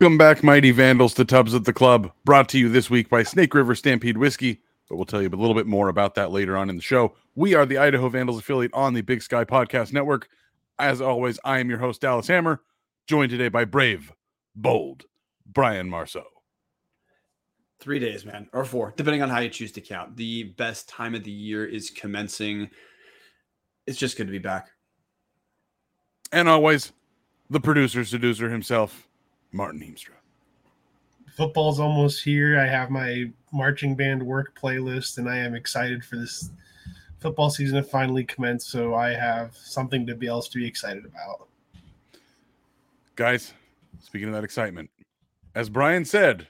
Welcome back, mighty vandals, to Tubs at the Club, brought to you this week by Snake River Stampede Whiskey. But we'll tell you a little bit more about that later on in the show. We are the Idaho Vandals affiliate on the Big Sky Podcast Network. As always, I am your host, Dallas Hammer, joined today by brave, bold Brian Marceau. Three days, man, or four, depending on how you choose to count. The best time of the year is commencing. It's just good to be back. And always, the producer, seducer himself, Marten Heemstra. Football's almost here. I have my marching band work playlist, and I am excited for this football season to finally commence. So I have something to be else to be excited about. Guys, speaking of that excitement, as Brian said,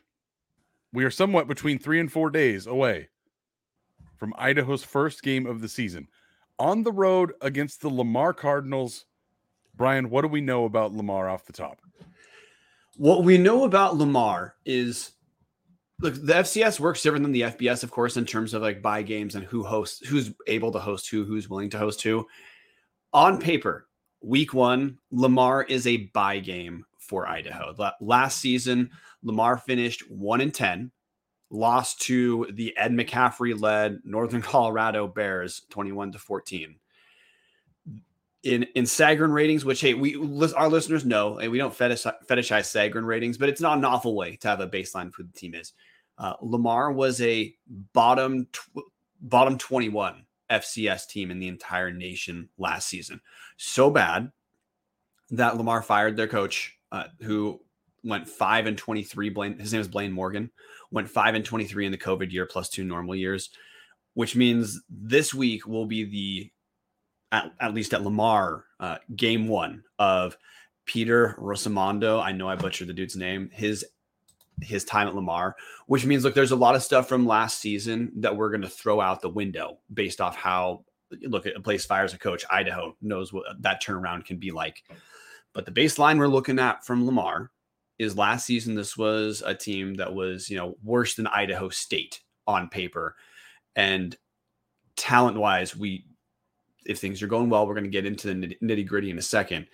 we are somewhat between three and four days away from Idaho's first game of the season on the road against the Lamar Cardinals. Brian, what do we know about Lamar off the top? What we know about Lamar is look, the FCS works different than the FBS, of course, in terms of like buy games and who hosts, who's able to host who, who's willing to host who. On paper, week one, Lamar is a buy game for Idaho. Last season, Lamar finished one and 10, lost to the Ed McCaffrey led Northern Colorado Bears 21 to 14 in in Sagarin ratings, which hey, we our listeners know, and we don't fetish, fetishize Sagarin ratings, but it's not an awful way to have a baseline for the team is. Uh, Lamar was a bottom tw- bottom twenty one FCS team in the entire nation last season, so bad that Lamar fired their coach, uh, who went five and twenty three. Blaine, his name is Blaine Morgan, went five and twenty three in the COVID year plus two normal years, which means this week will be the at, at least at Lamar, uh, game one of Peter Rossomando. I know I butchered the dude's name. His his time at Lamar, which means look, there's a lot of stuff from last season that we're going to throw out the window based off how look at a place fires a coach. Idaho knows what that turnaround can be like. But the baseline we're looking at from Lamar is last season. This was a team that was you know worse than Idaho State on paper, and talent wise, we if things are going well, we're going to get into the nitty gritty in a second.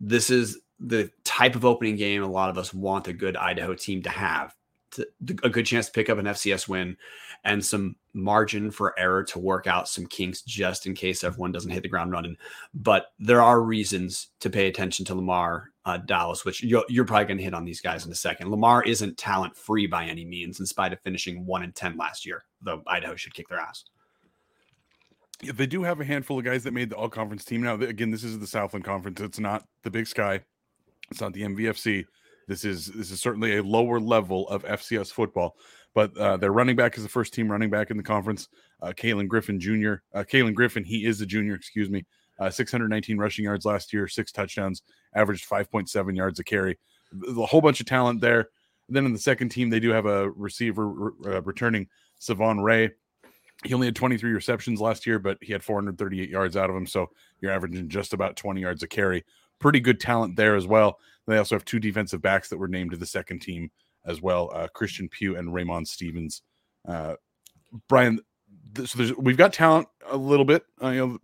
This is the type of opening game a lot of us want a good Idaho team to have. To, a good chance to pick up an FCS win and some margin for error to work out some kinks just in case everyone doesn't hit the ground running. But there are reasons to pay attention to Lamar uh, Dallas, which you're, you're probably going to hit on these guys in a second. Lamar isn't talent free by any means, in spite of finishing one and 10 last year, though Idaho should kick their ass they do have a handful of guys that made the all conference team. Now, again, this is the Southland Conference. It's not the Big Sky. It's not the MVFC. This is this is certainly a lower level of FCS football. But uh, their running back is the first team running back in the conference. Uh, Kalen Griffin Jr. Uh, Kalen Griffin, he is a junior. Excuse me. Uh, 619 rushing yards last year, six touchdowns, averaged 5.7 yards a carry. A whole bunch of talent there. And then in the second team, they do have a receiver re- uh, returning, Sevonne Rhea. He only had 23 receptions last year, but he had 438 yards out of him. So you're averaging just about 20 yards a carry. Pretty good talent there as well. They also have two defensive backs that were named to the second team as well uh, Christian Pugh and Raymond Stevens. Uh, Brian, th- so we've got talent a little bit, uh, you know,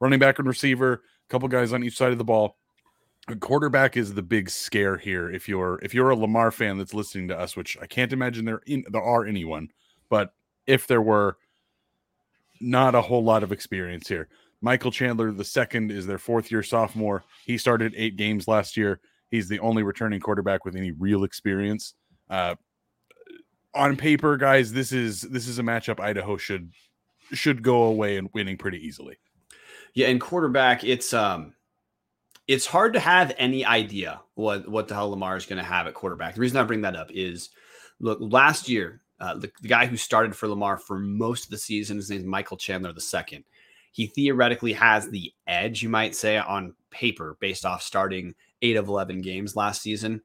running back and receiver, a couple guys on each side of the ball. A quarterback is the big scare here. If you're if you're a Lamar fan that's listening to us, which I can't imagine there in, there are anyone, but if there were, not a whole lot of experience here. Michael Chandler, the second, is their fourth year sophomore. He started eight games last year. He's the only returning quarterback with any real experience. Uh, on paper, guys, this is this is a matchup Idaho should should go away and winning pretty easily. Yeah, and quarterback, it's um it's hard to have any idea what what the hell Lamar is going to have at quarterback. The reason I bring that up is look, last year uh, the, the, guy who started for Lamar for most of the season, his name is Michael Chandler II. He theoretically has the edge, you might say, on paper based off starting eight of 11 games last season.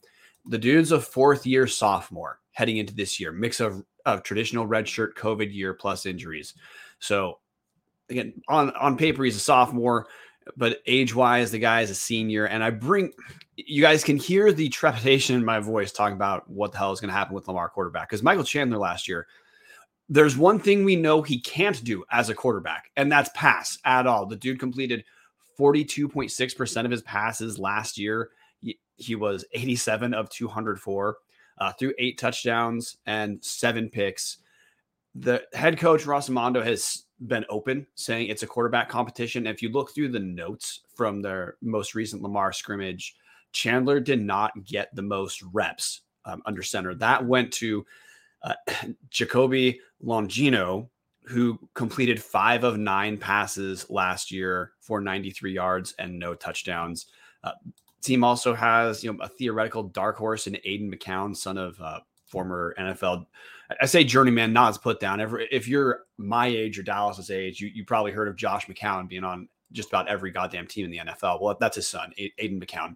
The dude's a fourth year sophomore heading into this year, mix of, of traditional redshirt COVID year plus injuries. So, again, on, on paper, he's a sophomore but age wise, the guy is a senior. And I bring you guys can hear the trepidation in my voice talking about what the hell is going to happen with Lamar quarterback. Because Michael Chandler last year, there's one thing we know he can't do as a quarterback, and that's pass at all. The dude completed 42.6% of his passes last year, He, was 87 of 204, uh, threw eight touchdowns and seven picks. The head coach Ross Rossomando has been open, saying it's a quarterback competition. If you look through the notes from their most recent Lamar scrimmage, Chandler did not get the most reps um, under center. That went to uh, Jacoby Longino, who completed five of nine passes last year for 93 yards and no touchdowns. Uh, team also has you know a theoretical dark horse in Aiden McCown, son of uh, former NFL. I say journeyman, not as put down. If you're my age or Dallas's age, you, you probably heard of Josh McCown being on just about every goddamn team in the NFL. Well, that's his son, Aiden McCown.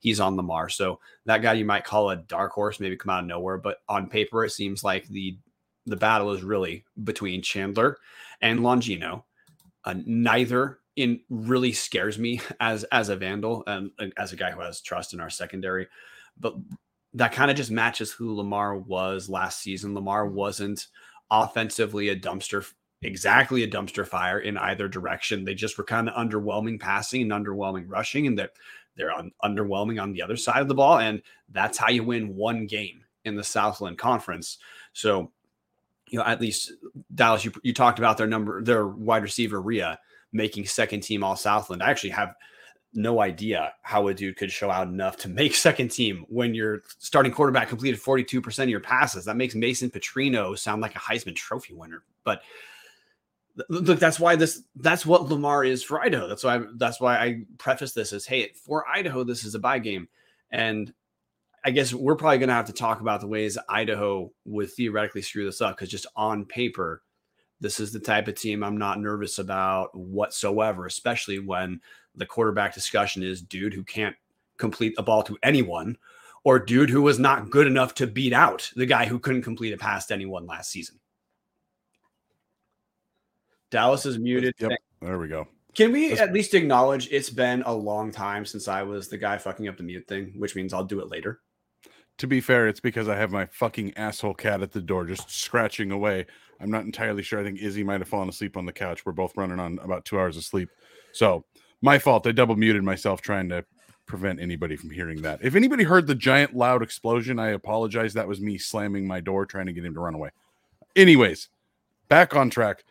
He's on Lamar. So that guy you might call a dark horse, maybe come out of nowhere. But on paper, it seems like the the battle is really between Chandler and Longino. Uh, neither in really scares me as as a vandal and as a guy who has trust in our secondary. But that kind of just matches who Lamar was last season. Lamar wasn't offensively a dumpster, exactly a dumpster fire in either direction. They just were kind of underwhelming passing and underwhelming rushing, and that they're, they're un- underwhelming on the other side of the ball. And that's how you win one game in the Southland Conference. So, you know, at least Dallas, you, you talked about their number, their wide receiver Rhea making second team All Southland. I actually have no idea how a dude could show out enough to make second team when your starting quarterback completed 42% of your passes. That makes Mason Petrino sound like a Heisman Trophy winner. But look, that's why this that's what Lamar is for Idaho. That's why I, that's why I preface this as hey, for Idaho, this is a buy game. And I guess we're probably gonna have to talk about the ways Idaho would theoretically screw this up because just on paper, this is the type of team I'm not nervous about whatsoever, especially when the quarterback discussion is dude who can't complete a ball to anyone or dude who was not good enough to beat out the guy who couldn't complete a pass to anyone last season. Dallas is muted. Yep. There we go. Can we at least acknowledge it's been a long time since I was the guy fucking up the mute thing, which means I'll do it later. To be fair, it's because I have my fucking asshole cat at the door just scratching away. I'm not entirely sure. I think Izzy might have fallen asleep on the couch. We're both running on about two hours of sleep. So my fault. I double muted myself trying to prevent anybody from hearing that. If anybody heard the giant loud explosion, I apologize. That was me slamming my door trying to get him to run away. Anyways, back on track.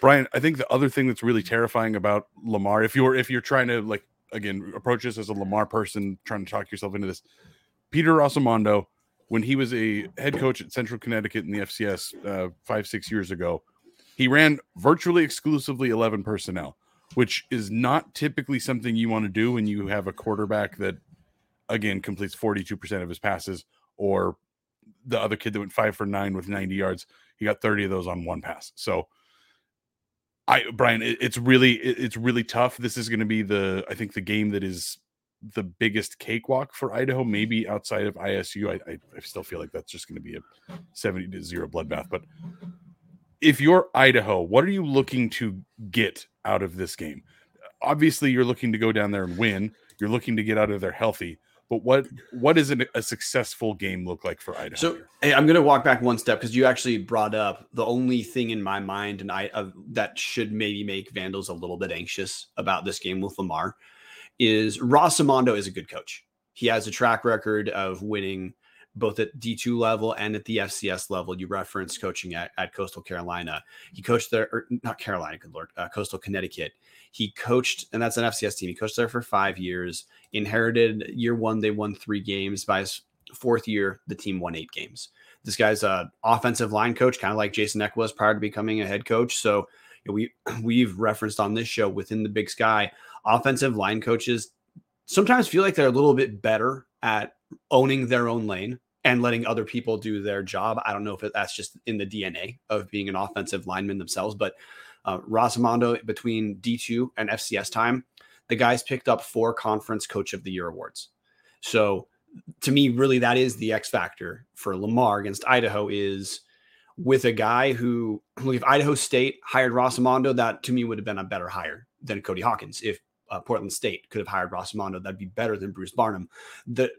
Brian, I think the other thing that's really terrifying about Lamar, if you're if you're trying to like again approach this as a Lamar person, trying to talk yourself into this, Peter Rossomando, when he was a head coach at Central Connecticut in the FCS uh, five six years ago, he ran virtually exclusively eleven personnel which is not typically something you want to do when you have a quarterback that again completes 42% of his passes or the other kid that went 5 for 9 with 90 yards he got 30 of those on one pass. So i brian it, it's really it, it's really tough. This is going to be the i think the game that is the biggest cakewalk for idaho maybe outside of isu i, I, I still feel like that's just going to be a 70 to 0 bloodbath but if you're Idaho, what are you looking to get out of this game? Obviously, you're looking to go down there and win. You're looking to get out of there healthy. But what what does an, a successful game look like for Idaho? So hey, I'm going to walk back one step because you actually brought up the only thing in my mind, and I uh, that should maybe make Vandals a little bit anxious about this game with Lamar is Ross Rossomando is a good coach. He has a track record of winning both at D2 level and at the FCS level. You referenced coaching at, at Coastal Carolina. He coached there, or not Carolina, good lord, uh, Coastal Connecticut. He coached, and that's an FCS team. He coached there for five years. Inherited year one, they won three games. By his fourth year, the team won eight games. This guy's a offensive line coach, kind of like Jason Eck was prior to becoming a head coach. So you know, we we've referenced on this show within the Big Sky, offensive line coaches sometimes feel like they're a little bit better at owning their own lane and letting other people do their job. I don't know if that's just in the DNA of being an offensive lineman themselves, but uh, Rossomando between D2 and FCS time, the guys picked up four conference coach of the year awards. So to me, really, that is the X factor for Lamar against Idaho is with a guy who, if Idaho State hired Rossomando, that to me would have been a better hire than Cody Hawkins. If uh, Portland State could have hired Rossomando. That'd be better than Bruce Barnum. The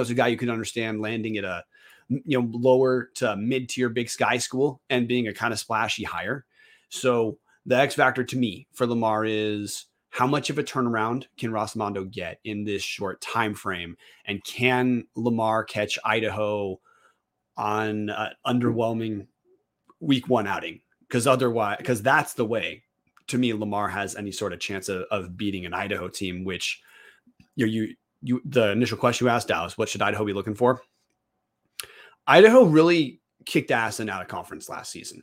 is a guy you can understand landing at a you know lower to mid tier Big Sky school and being a kind of splashy hire. So the X factor to me for Lamar is how much of a turnaround can Mondo get in this short time frame? And can Lamar catch Idaho on uh, underwhelming week one outing? Because otherwise, because that's the way to me Lamar has any sort of chance of, of beating an Idaho team, which you you you the initial question you asked Dallas, what should Idaho be looking for? Idaho really kicked ass in out of conference last season.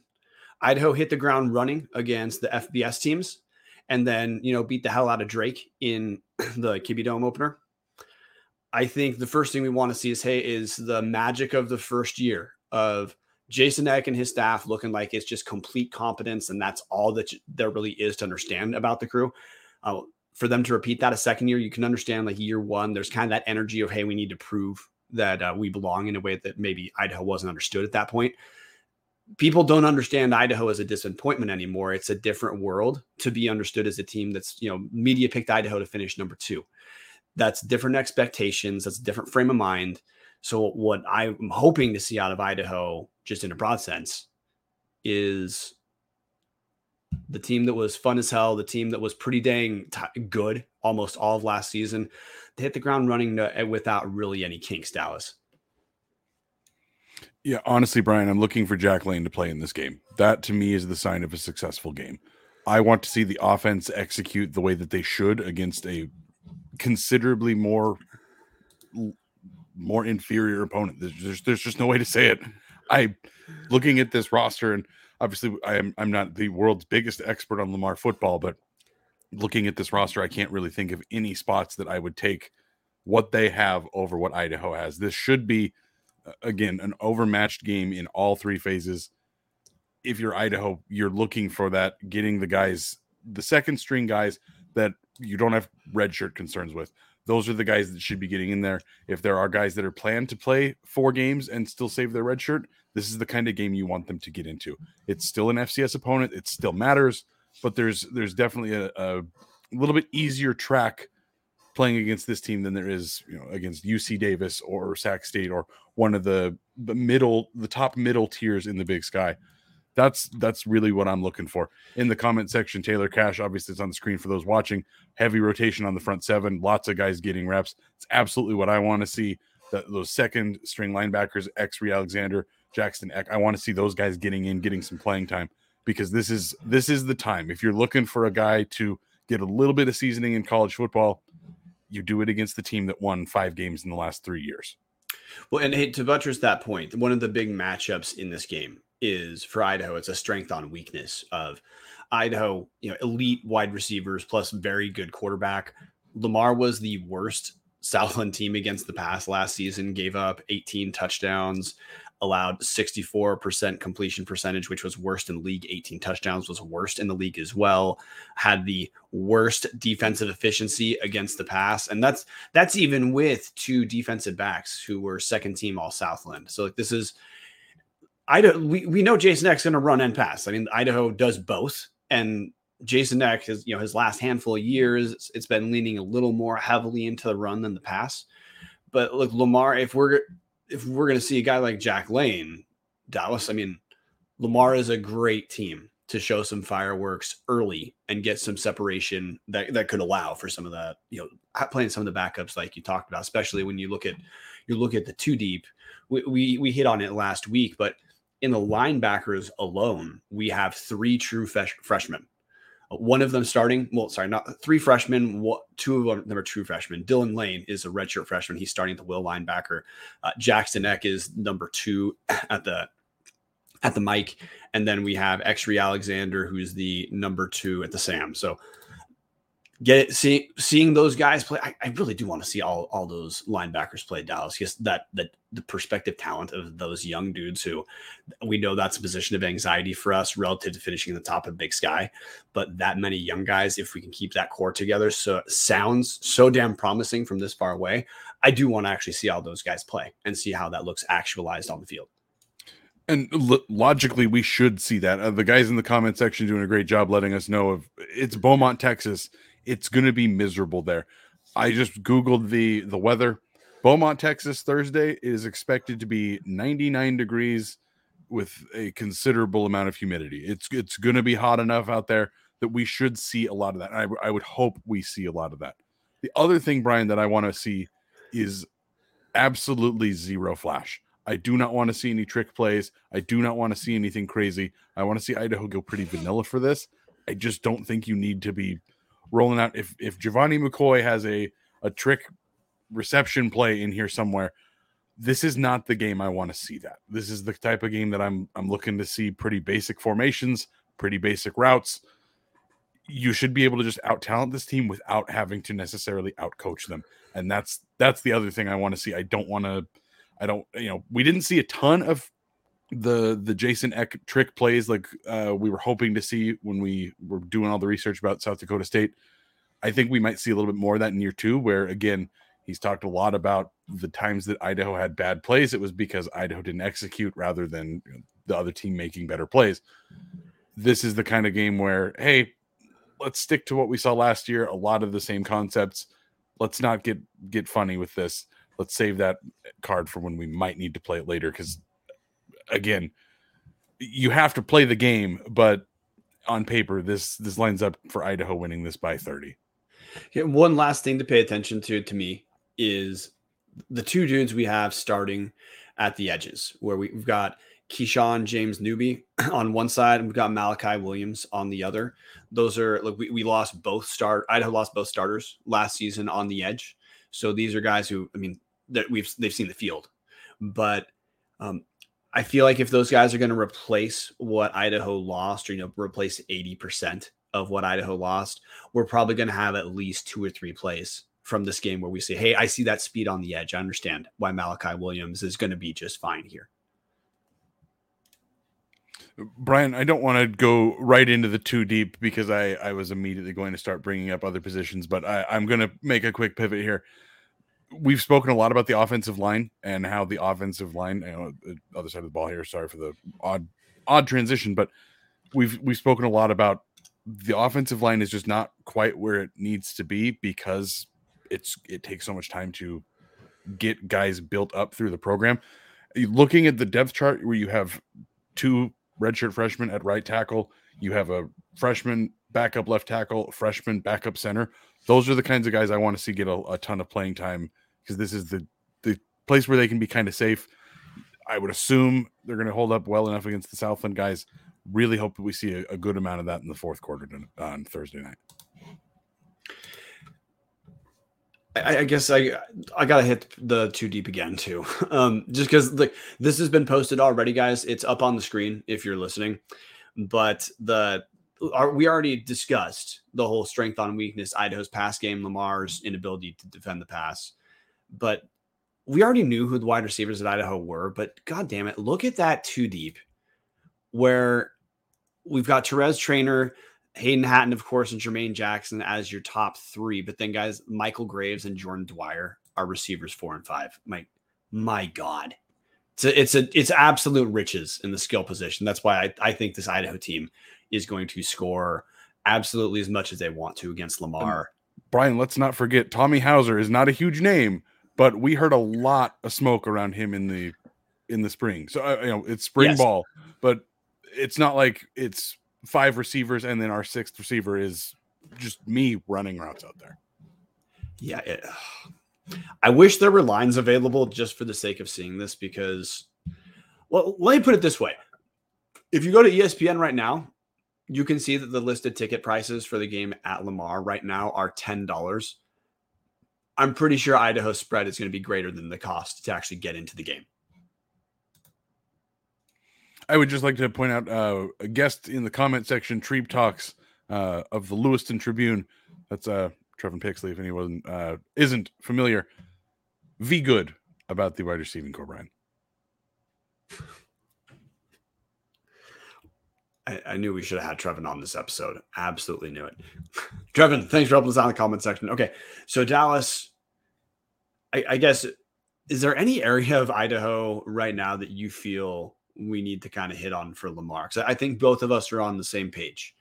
Idaho hit the ground running against the FBS teams and then, you know, beat the hell out of Drake in the Kibbie Dome opener. I think the first thing we want to see is hey, is the magic of the first year of Jason Eck and his staff looking like it's just complete competence, and that's all that there really is to understand about the crew. Uh, for them to repeat that a second year, you can understand like year one, there's kind of that energy of hey, we need to prove that uh, we belong in a way that maybe Idaho wasn't understood at that point people don't understand Idaho as a disappointment anymore. It's a different world to be understood as a team that's, you know, media picked Idaho to finish number two. That's different expectations. That's a different frame of mind. So, what I'm hoping to see out of Idaho, just in a broad sense, is the team that was fun as hell, the team that was pretty dang t- good almost all of last season. They hit the ground running uh, to, without really any kinks, Dallas. Yeah, honestly, Brian, I'm looking for Jack Layne to play in this game. That to me is the sign of a successful game. I want to see the offense execute the way that they should against a considerably more more inferior opponent. There's, there's, there's just no way to say it. I looking at this roster and obviously I am I'm not the world's biggest expert on Lamar football, but looking at this roster, I can't really think of any spots that I would take what they have over what Idaho has. This should be uh, again an overmatched game in all three phases. If you're Idaho, you're looking for that, getting the guys, the second string guys that you don't have red shirt concerns with. Those are the guys that should be getting in there. If there are guys that are planned to play four games and still save their red shirt, this is the kind of game you want them to get into. It's still an FCS opponent. It still matters, but there's there's definitely a, a little bit easier track playing against this team than there is, you know, against UC Davis or Sac State or one of the the middle, the top middle tiers in the Big Sky. That's that's really what I'm looking for. In the comment section, Taylor Cash, obviously it's on the screen for those watching. Heavy rotation on the front seven, lots of guys getting reps. It's absolutely what I want to see. That those second string linebackers, Exree Alexander, Jackson Eck. I want to see those guys getting in, getting some playing time because this is this is the time. If you're looking for a guy to get a little bit of seasoning in college football, you do it against the team that won five games in the last three years. Well, and hey, to buttress that point, one of the big matchups in this game is for Idaho. It's a strength on weakness of Idaho, you know, elite wide receivers plus very good quarterback. Lamar was the worst Southland team against the pass last season, gave up 18 touchdowns allowed 64% completion percentage, which was worst in league. 18 touchdowns was worst in the league as well. Had the worst defensive efficiency against the pass. And that's that's even with two defensive backs who were second team all Southland. So like this is Idaho, we, we know Jason Eck's gonna run and pass. I mean, Idaho does both. And Jason Eck has, you know, his last handful of years, it's been leaning a little more heavily into the run than the pass. But look, Lamar, if we're if we're going to see a guy like Jack Layne, Dallas, I mean, Lamar is a great team to show some fireworks early and get some separation that, that could allow for some of that, you know, playing some of the backups like you talked about, especially when you look at you look at the two deep. We, we, we hit on it last week, but in the linebackers alone, we have three true fresh, freshmen one of them starting. Well, sorry, not three freshmen. Two of them are true freshmen. Dylan Lane is a redshirt freshman. He's starting the will linebacker. Uh, Jackson Eck is number two at the at the Mike, and then we have Exree Alexander, who's the number two at the Sam. So get it, see, seeing those guys play. I, I, really do want to see all, all those linebackers play Dallas. Because that that the perspective talent of those young dudes who we know that's a position of anxiety for us relative to finishing the top of Big Sky. But that many young guys, if we can keep that core together, so sounds so damn promising from this far away. I do want to actually see all those guys play and see how that looks actualized on the field. And lo- logically, we should see that. Uh, the guys in the comment section doing a great job letting us know of it's Beaumont, Texas it's going to be miserable there. I just googled the the weather. Beaumont, Texas, Thursday is expected to be 99 degrees with a considerable amount of humidity. It's it's going to be hot enough out there that we should see a lot of that. I, I would hope we see a lot of that. The other thing, Brian, that I want to see is absolutely zero flash. I do not want to see any trick plays. I do not want to see anything crazy. I want to see Idaho go pretty vanilla for this. I just don't think you need to be rolling out. If if Gevani McCoy has a a trick reception play in here somewhere, this is not the game I want to see. That this is the type of game that I'm I'm looking to see pretty basic formations, pretty basic routes. You should be able to just out talent this team without having to necessarily out coach them, and that's that's the other thing I want to see. I don't want to I don't, you know, we didn't see a ton of the the Jason Eck trick plays like uh, we were hoping to see when we were doing all the research about South Dakota State. I think we might see a little bit more of that in year two, where again he's talked a lot about the times that Idaho had bad plays. It was because Idaho didn't execute rather than the other team making better plays. This is the kind of game where hey, let's stick to what we saw last year. A lot of the same concepts. Let's not get get funny with this let's save that card for when we might need to play it later because again you have to play the game but on paper this this lines up for idaho winning this by 30 yeah, one last thing to pay attention to to me is the two dudes we have starting at the edges where we've got Keyshawn James Newby on one side, and we've got Malachi Williams on the other. Those are look, we, we lost both start Idaho lost both starters last season on the edge. So these are guys who, I mean, that we've they've seen the field. But um, I feel like if those guys are going to replace what Idaho lost, or you know, replace eighty percent of what Idaho lost, we're probably going to have at least two or three plays from this game where we say, "Hey, I see that speed on the edge. I understand why Malachi Williams is going to be just fine here." Brian, I don't want to go right into the two deep because I I was immediately going to start bringing up other positions, but I, I'm going to make a quick pivot here we've spoken a lot about the offensive line and how the offensive line, you know, the other side of the ball here. Sorry for the odd odd transition, but we've we've spoken a lot about the offensive line is just not quite where it needs to be because it's it takes so much time to get guys built up through the program. Looking at the depth chart where you have two redshirt freshmen at right tackle, you have a freshman backup left tackle, freshman backup center. Those are the kinds of guys I want to see get a, a ton of playing time because this is the the place where they can be kind of safe. I would assume they're going to hold up well enough against the Southland guys. Really hope that we see a, a good amount of that in the fourth quarter on Thursday night. I, I, guess I I gotta hit the two deep again too, um, just because like this has been posted already, guys. It's up on the screen if you're listening, but the our, we already discussed the whole strength on weakness, Idaho's pass game, Lamar's inability to defend the pass but we already knew who the wide receivers at Idaho were. But god damn it, look at that two deep, where we've got Terez Traynor, Hayden Hatten, of course, and Jermaine Jackson as your top three. But then guys, Michael Graves and Jordan Dwyer are receivers four and five. My my God. It's a, it's a it's absolute riches in the skill position. That's why I, I think this Idaho team is going to score absolutely as much as they want to against Lamar. Brian, let's not forget Tommy Hauser is not a huge name, but we heard a lot of smoke around him in the in the spring. So uh, you know it's spring yes. ball, but it's not like it's five receivers and then our sixth receiver is just me running routes out there. Yeah, it, I wish there were lines available just for the sake of seeing this because, well, let me put it this way: if you go to ESPN right now, you can see that the listed ticket prices for the game at Lamar right now are ten dollars. I'm pretty sure Idaho spread is going to be greater than the cost to actually get into the game. I would just like to point out uh, a guest in the comment section, Treeb Talks uh, of the Lewiston Tribune. That's uh, Trevin Pixley, if anyone uh, isn't familiar. V good about the wide receiving core, Brian. I, I, knew we should have had Trevin on this episode. Absolutely knew it. Trevin, thanks for helping us out in the comment section. Okay, so Dallas, I, I guess, is there any area of Idaho right now that you feel we need to kind of hit on for Lamar? Because I think both of us are on the same page.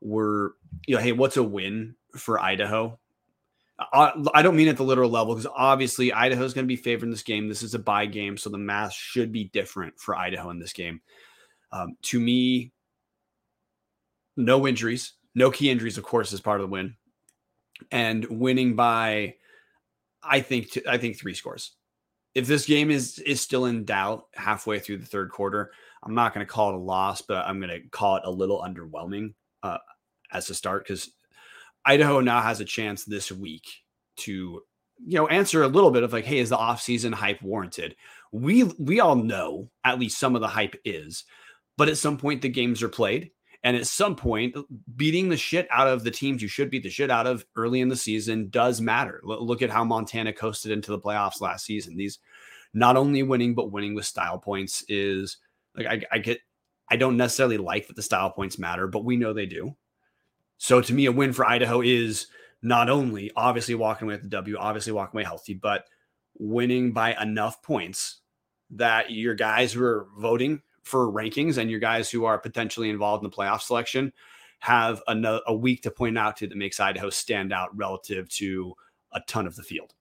We're, you know, hey, what's a win for Idaho? I don't mean at the literal level because obviously Idaho is going to be favored in this game. This is a bye game, so the math should be different for Idaho in this game. Um, to me, no injuries, No key injuries, of course, is part of the win, and winning by, I think, I think three scores. If this game is is still in doubt halfway through the third quarter, I'm not going to call it a loss, but I'm going to call it a little underwhelming uh, as a start because Idaho now has a chance this week to you know answer a little bit of like hey is the offseason hype warranted? We we all know at least some of the hype is but at some point the games are played and at some point beating the shit out of the teams you should beat the shit out of early in the season does matter. L- look at how montana coasted into the playoffs last season. These not only winning but winning with style points is like I, I get i don't necessarily like that the style points matter but we know they do. So to me a win for idaho is not only obviously walking away with the W, obviously walking away healthy, but winning by enough points that your guys who are voting for rankings and your guys who are potentially involved in the playoff selection have a, a week to point out to that makes Idaho stand out relative to a ton of the field.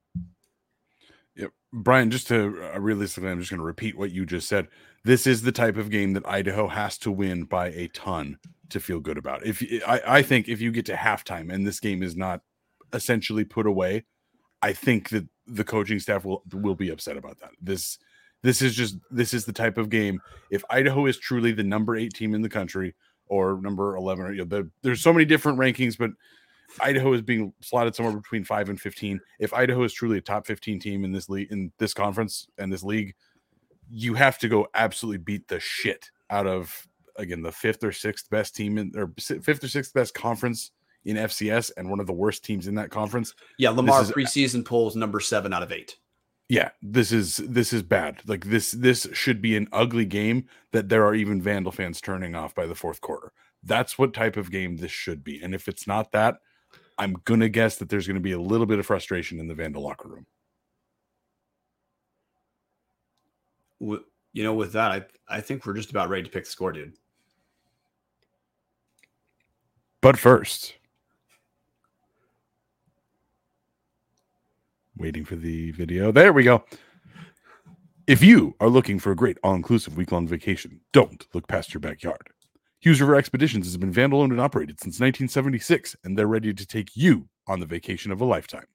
Yep. Brian, just to uh, realistically, I'm just going to repeat what you just said. This is the type of game that Idaho has to win by a ton to feel good about. If I, I think if you get to halftime and this game is not essentially put away, I think that the coaching staff will will be upset about that. This this is just this is the type of game. If Idaho is truly the number eight team in the country or number eleven, or you know, there's so many different rankings, but Idaho is being slotted somewhere between five and fifteen. If Idaho is truly a top fifteen team in this league, in this conference and this league, you have to go absolutely beat the shit out of again the fifth or sixth best team in or fifth or sixth best conference in FCS and one of the worst teams in that conference. Yeah, Lamar is, preseason polls number seven out of eight. Yeah, this is this is bad. Like this this should be an ugly game that there are even Vandal fans turning off by the fourth quarter. That's what type of game this should be. And if it's not that, I'm gonna guess that there's gonna be a little bit of frustration in the Vandal locker room. You know, with that, I I think we're just about ready to pick the score, dude. But first, waiting for the video. There we go. If you are looking for a great all inclusive week long vacation, don't look past your backyard. Hughes River Expeditions has been vandal owned and operated since 1976, and they're ready to take you on the vacation of a lifetime.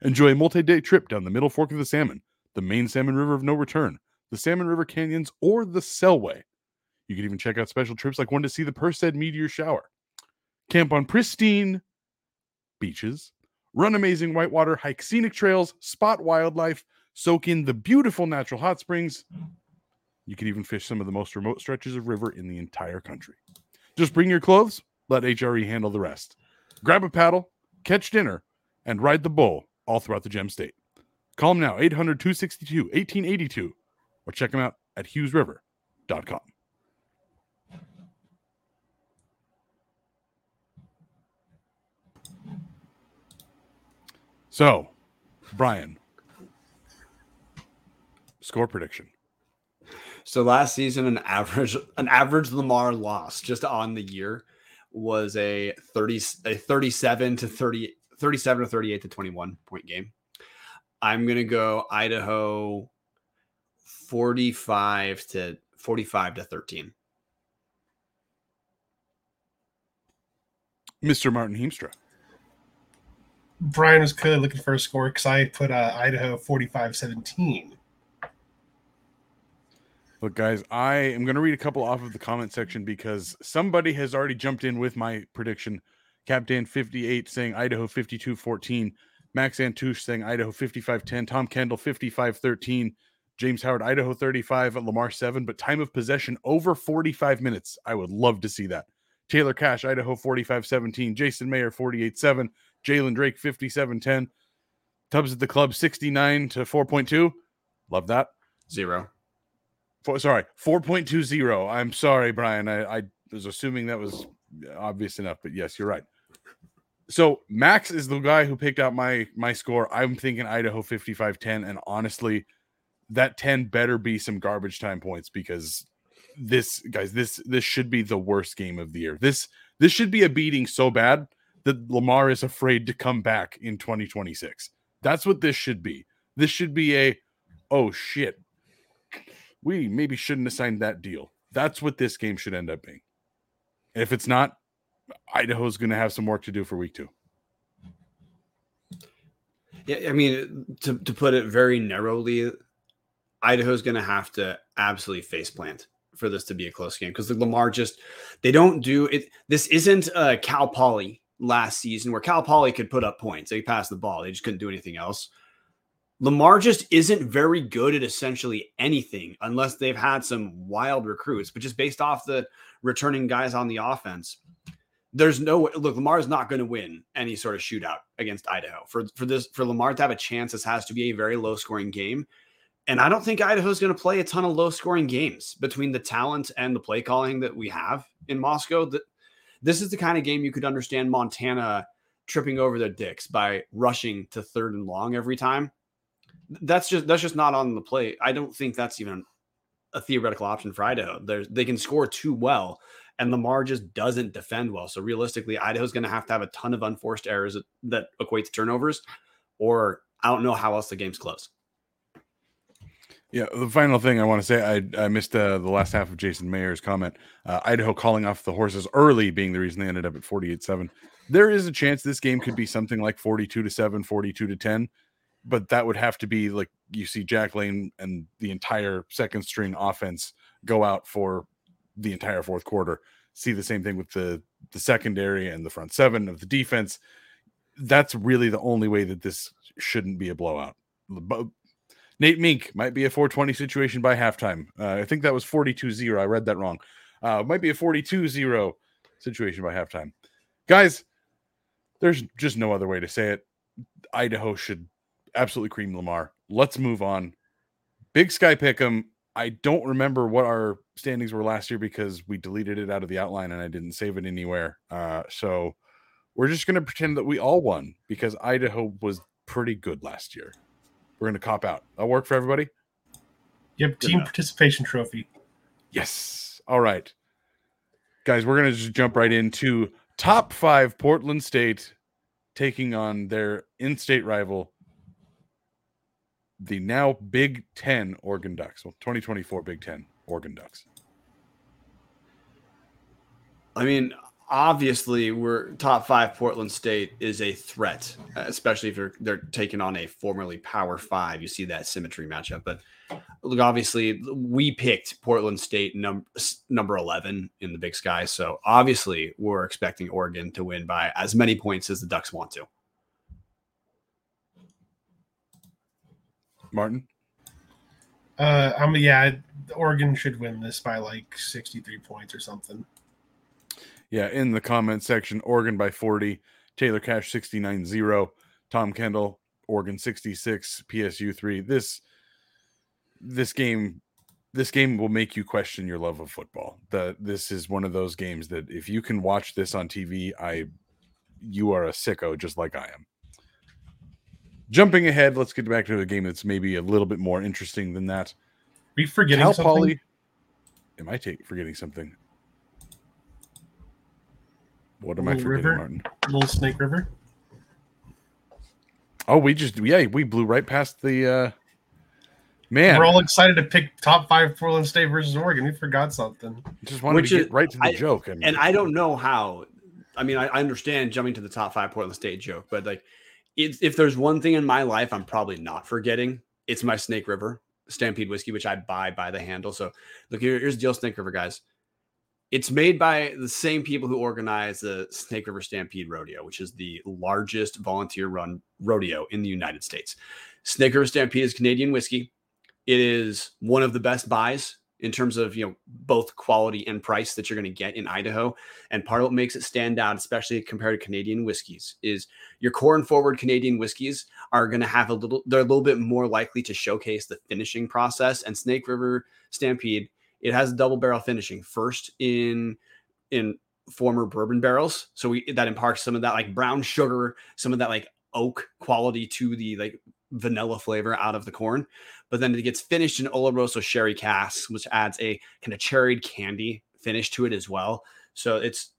Enjoy a multi day trip down the middle fork of the Salmon, the main Salmon River of No Return, the Salmon River Canyons, or the Selway. You can even check out special trips like one to see the Perseid meteor shower. Camp on pristine beaches, run amazing whitewater, hike scenic trails, spot wildlife, soak in the beautiful natural hot springs. You can even fish some of the most remote stretches of river in the entire country. Just bring your clothes, let HRE handle the rest. Grab a paddle, catch dinner, and ride the bull all throughout the Gem State. Call them now, 800 262 1882, or check them out at hughesriver.com. So, Brian, score prediction. So last season, an average an average Lamar loss just on the year was a 30 a 37 to 30 37 to 38 to 21 point game. I'm gonna go Idaho 45 to 45 to 13. Mr. Marten Heemstra. Brian was clearly looking for a score because I put uh, Idaho 45 17. Look, guys, I am going to read a couple off of the comment section because somebody has already jumped in with my prediction. Captain 58 saying Idaho 52 14. Maxx Antush saying Idaho 55 10. Tom Kendall 55 13. James Howard, Idaho 35, at Lamar 7, but time of possession over 45 minutes. I would love to see that. Taylor Cash, Idaho 45 17. Jason Mayer 48 7. Jalen Drake 57 10. Tubs at the club 69 to 4.2. Love that. Zero. Four, sorry, 4.20. I'm sorry, Brian. I, I was assuming that was obvious enough, but yes, you're right. So Max is the guy who picked out my my score. I'm thinking Idaho 55-10, and honestly, that 10 better be some garbage time points because this guys, this this should be the worst game of the year. This this should be a beating so bad that Lamar is afraid to come back in 2026. That's what this should be. This should be a oh shit. We maybe shouldn't have signed that deal. That's what this game should end up being. If it's not, Idaho's going to have some work to do for week two. Yeah, I mean, to, to put it very narrowly, Idaho's going to have to absolutely face plant for this to be a close game because the Lamar just they don't do it. This isn't uh, Cal Poly last season where Cal Poly could put up points. They passed the ball. They just couldn't do anything else. Lamar just isn't very good at essentially anything unless they've had some wild recruits, but just based off the returning guys on the offense, there's no look. Lamar is not going to win any sort of shootout against Idaho. For for this for Lamar to have a chance, this has to be a very low scoring game. And I don't think Idaho's going to play a ton of low scoring games between the talent and the play calling that we have in Moscow. That this is the kind of game you could understand Montana tripping over their dicks by rushing to third and long every time. That's just that's just not on the play. I don't think that's even a theoretical option for Idaho. There's, they can score too well, and Lamar just doesn't defend well. So realistically, Idaho's going to have to have a ton of unforced errors that, that equate to turnovers, or I don't know how else the game's close. Yeah, the final thing I want to say, I, I missed uh, the last half of Jason Mayer's comment. Uh, Idaho calling off the horses early being the reason they ended up at 48 7. There is a chance this game could be something like 42 to 7, 42 to 10, but that would have to be like you see Jack Layne and the entire second string offense go out for the entire fourth quarter. See the same thing with the, the secondary and the front seven of the defense. That's really the only way that this shouldn't be a blowout. Nate Mink might be a 420 situation by halftime. Uh, I think that was 42 0. I read that wrong. Uh, might be a 42 0 situation by halftime. Guys, there's just no other way to say it. Idaho should absolutely cream Lamar. Let's move on. Big Sky Pick'em. I don't remember what our standings were last year because we deleted it out of the outline and I didn't save it anywhere. Uh, so we're just going to pretend that we all won because Idaho was pretty good last year. We're going to cop out. That'll work for everybody. Yep. Good team enough. participation trophy. Yes. All right. Guys, we're going to just jump right into top five Portland State taking on their in state rival, the now Big Ten Oregon Ducks. Well, 2024 Big Ten Oregon Ducks. I mean, obviously we're top five portland state is a threat especially if they're, they're taking on a formerly power five. You see that symmetry matchup but look obviously we picked portland state number number 11 in the big sky so obviously we're expecting oregon to win by as many points as the ducks want to. Marten? Uh i'm yeah oregon should win this by like 63 points or something yeah, in the comment section, Oregon by 40, Taylor Cash 69 0, Tom Kendall, Oregon 66, PSU 3. This this game this game will make you question your love of football. The this is one of those games that if you can watch this on TV, I you are a sicko just like I am. Jumping ahead, let's get back to a game that's maybe a little bit more interesting than that. Are we forgetting Cal something? Poly, am I take, forgetting something? What am Little I forgetting, River? Marten? Little Snake River. Oh, we just yeah, we blew right past the uh man. We're all excited to pick top five Portland State versus Oregon. We forgot something. Just wanted Which to is, get right to the I, joke. I mean, and I don't know how. I mean, I, I, understand jumping to the top five Portland State joke, but like, if there's one thing in my life I'm probably not forgetting, it's my Snake River Stampede whiskey, which I buy by the handle. So, look here, here's the deal, Snake River guys. It's made by the same people who organize the Snake River Stampede Rodeo, which is the largest volunteer run rodeo in the United States. Snake River Stampede is Canadian whiskey. It is one of the best buys in terms of you know both quality and price that you're going to get in Idaho. And part of what makes it stand out, especially compared to Canadian whiskeys, is your corn forward Canadian whiskeys are going to have a little. They're a little bit more likely to showcase the finishing process. And Snake River Stampede it has double barrel finishing. First in in former bourbon barrels, so we that imparts some of that like brown sugar, some of that like oak quality to the like vanilla flavor out of the corn. But then it gets finished in Oloroso sherry casks, which adds a kind of cherried candy finish to it as well. So it's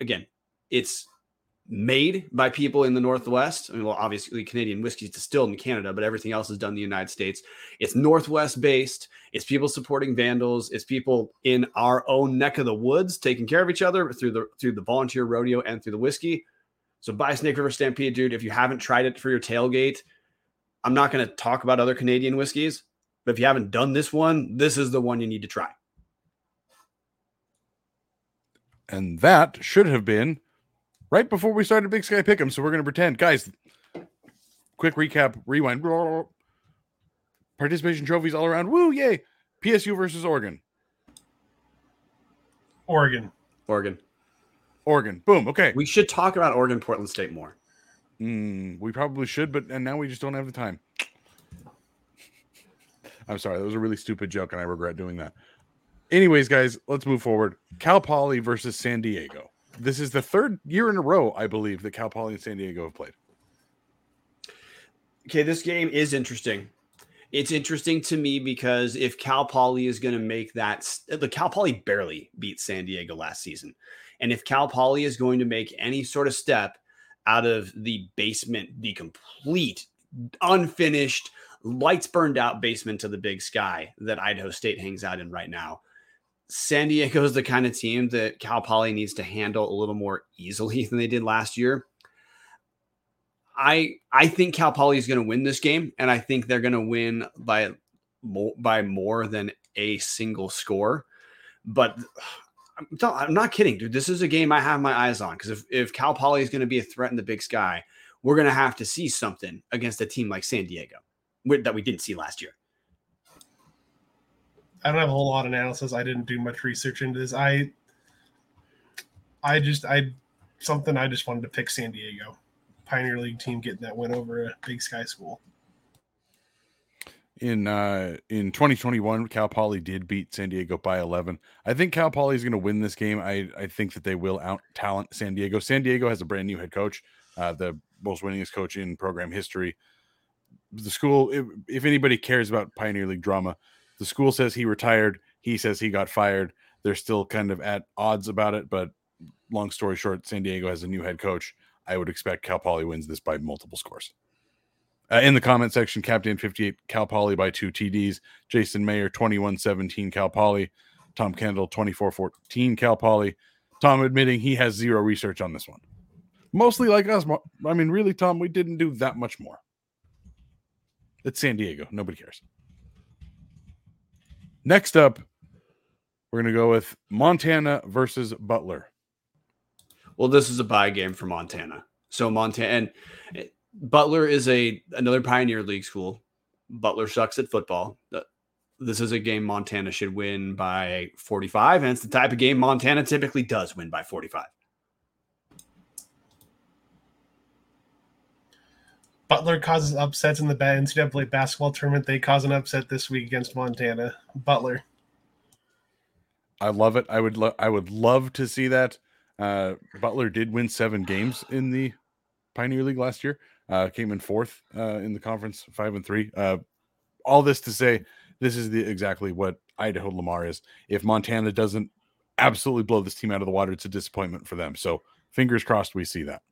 again, it's made by people in the Northwest. I mean, well, obviously Canadian whiskey is distilled in Canada, but everything else is done in the United States. It's Northwest based. It's people supporting vandals. It's people in our own neck of the woods taking care of each other through the through the volunteer rodeo and through the whiskey. So buy Snake River Stampede, dude. If you haven't tried it for your tailgate, I'm not going to talk about other Canadian whiskeys, but if you haven't done this one, this is the one you need to try. And that should have been right before we started Big Sky Pick'em. So we're going to pretend, guys. Quick recap, rewind. Participation trophies all around. Woo, yay! PSU versus Oregon. Oregon. Oregon. Oregon. Boom. Okay. We should talk about Oregon Portland State more. Mm, we probably should, but and now we just don't have the time. I'm sorry, that was a really stupid joke, and I regret doing that. Anyways, guys, let's move forward. Cal Poly versus San Diego. This is the third year in a row, I believe, that Cal Poly and San Diego have played. Okay, this game is interesting. It's interesting to me because if Cal Poly is going to make that, the Cal Poly barely beat San Diego last season. And if Cal Poly is going to make any sort of step out of the basement, the complete, unfinished, lights burned out basement to the big sky that Idaho State hangs out in right now, San Diego is the kind of team that Cal Poly needs to handle a little more easily than they did last year. I I think Cal Poly is going to win this game, and I think they're going to win by by more than a single score. But I'm, I'm not kidding, dude. This is a game I have my eyes on because if if Cal Poly is going to be a threat in the Big Sky, we're going to have to see something against a team like San Diego that we didn't see last year. I don't have a whole lot of analysis. I didn't do much research into this. I I just I something I just wanted to pick San Diego. Pioneer League team getting that win over a Big Sky school. In uh in 2021, Cal Poly did beat San Diego by 11. I think Cal Poly is going to win this game. I I think that they will out talent San Diego. San Diego has a brand new head coach, uh, the most winningest coach in program history. The school, if, if anybody cares about Pioneer League drama, the school says he retired. He says he got fired. They're still kind of at odds about it, but long story short, San Diego has a new head coach. I would expect Cal Poly wins this by multiple scores. Uh, in the comment section, Captain 58 Cal Poly by two TDs. Jason Mayer 21 17 Cal Poly. Tom Kendall 24 14 Cal Poly. Tom admitting he has zero research on this one. Mostly like us. I mean, really, Tom, we didn't do that much more. It's San Diego. Nobody cares. Next up, we're going to go with Montana versus Butler. Well, this is a buy game for Montana. So Montana and eh, Butler is a another Pioneer League school. Butler sucks at football. This is a game Montana should win by 45, and it's the type of game Montana typically does win by 45. Butler causes upsets in the NCAA basketball tournament. They cause an upset this week against Montana. Butler. I love it. I would lo- I would love to see that. Uh, Butler did win seven games in the Pioneer League last year. Uh, came in fourth uh, in the conference, five and three. Uh, all this to say, this is the exactly what Idaho Lamar is. If Montana doesn't absolutely blow this team out of the water, it's a disappointment for them. So fingers crossed we see that.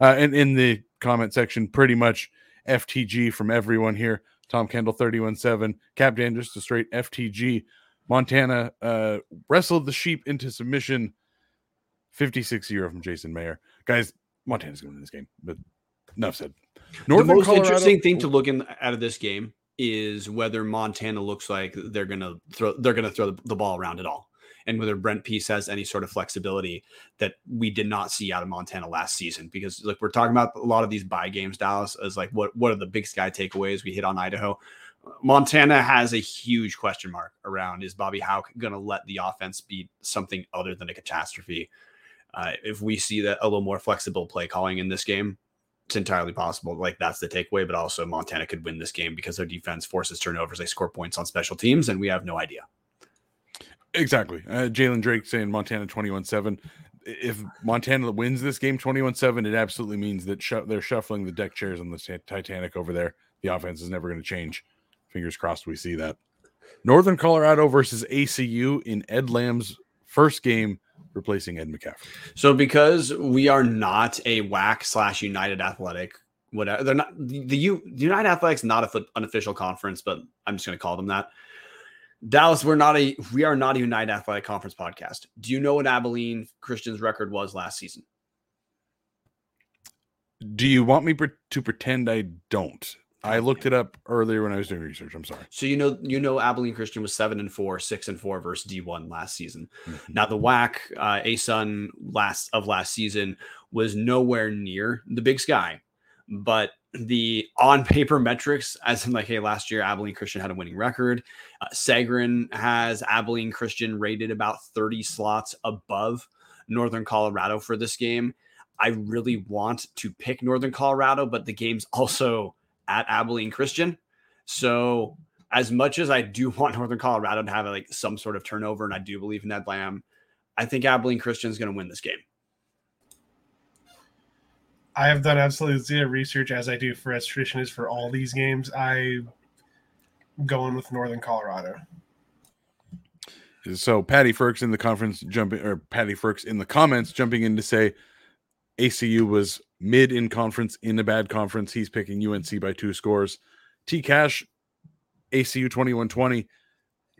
Uh, and in the comment section, pretty much FTG from everyone here. Tom Kendall, 31 7. Cap Dan, just a straight FTG. Montana uh, wrestled the sheep into submission. 56 year from Jason Mayer. Guys, Montana's going to win this game, but enough said. Northern the most Colorado, interesting thing to look in out of this game is whether Montana looks like they're going to throw they're going to throw the ball around at all and whether Brent Pease has any sort of flexibility that we did not see out of Montana last season. Because like we're talking about a lot of these buy games, Dallas, as like what what are the big sky takeaways we hit on Idaho. Montana has a huge question mark around is Bobby Hauck going to let the offense be something other than a catastrophe? Uh, if we see that a little more flexible play calling in this game, it's entirely possible. Like that's the takeaway, but also Montana could win this game because their defense forces turnovers, they score points on special teams, and we have no idea. Exactly. Uh, Jalen Drake saying Montana 21 7. If Montana wins this game 21 7, it absolutely means that sh- they're shuffling the deck chairs on the Titanic over there. The offense is never going to change. Fingers crossed we see that. Northern Colorado versus ACU in Ed Lamb's first game replacing Ed McCaffrey. So because we are not a WAC slash United Athletic, whatever they're not the U United Athletics not a foot, unofficial conference, but I'm just going to call them that. Dallas, we're not a we are not a United Athletic Conference podcast. Do you know what Abilene Christian's record was last season? Do you want me pre- to pretend I don't? I looked it up earlier when I was doing research. I'm sorry. So you know you know Abilene Christian was seven and four, six and four versus D1 last season. Mhm. Now the WAC uh, ASUN last of last season was nowhere near the Big Sky, but the on paper metrics, as in like, hey, last year Abilene Christian had a winning record. Uh, has Abilene Christian rated about 30 slots above Northern Colorado for this game. I really want to pick Northern Colorado, but the game's also at Abilene Christian. So as much as I do want Northern Colorado to have like some sort of turnover, and I do believe in Ed Lamb, I think Abilene Christian is going to win this game. I have done absolutely zero research as I do for as tradition is for all these games. I going with Northern Colorado. So Patty Frerks in the conference jumping or Patty Frerks in the comments jumping in to say ACU was mid in conference in a bad conference. He's picking UNC by two scores. T Cash ACU 2120.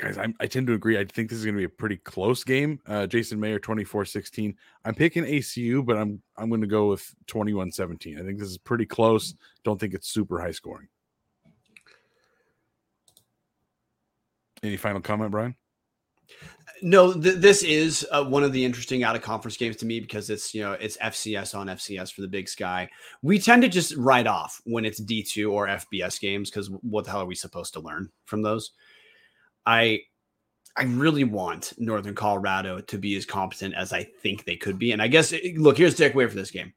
Guys, I'm, I tend to agree. I think this is going to be a pretty close game. Uh, Jason Mayer 24 16. I'm picking ACU, but I'm I'm going to go with 21 17. I think this is pretty close. Don't think it's super high scoring. Any final comment, Brian? No, th- this is uh, one of the interesting out of conference games to me because it's you know it's FCS on FCS for the Big Sky. We tend to just write off when it's D two or FBS games because what the hell are we supposed to learn from those? I I really want Northern Colorado to be as competent as I think they could be, and I guess look here's the takeaway for this game: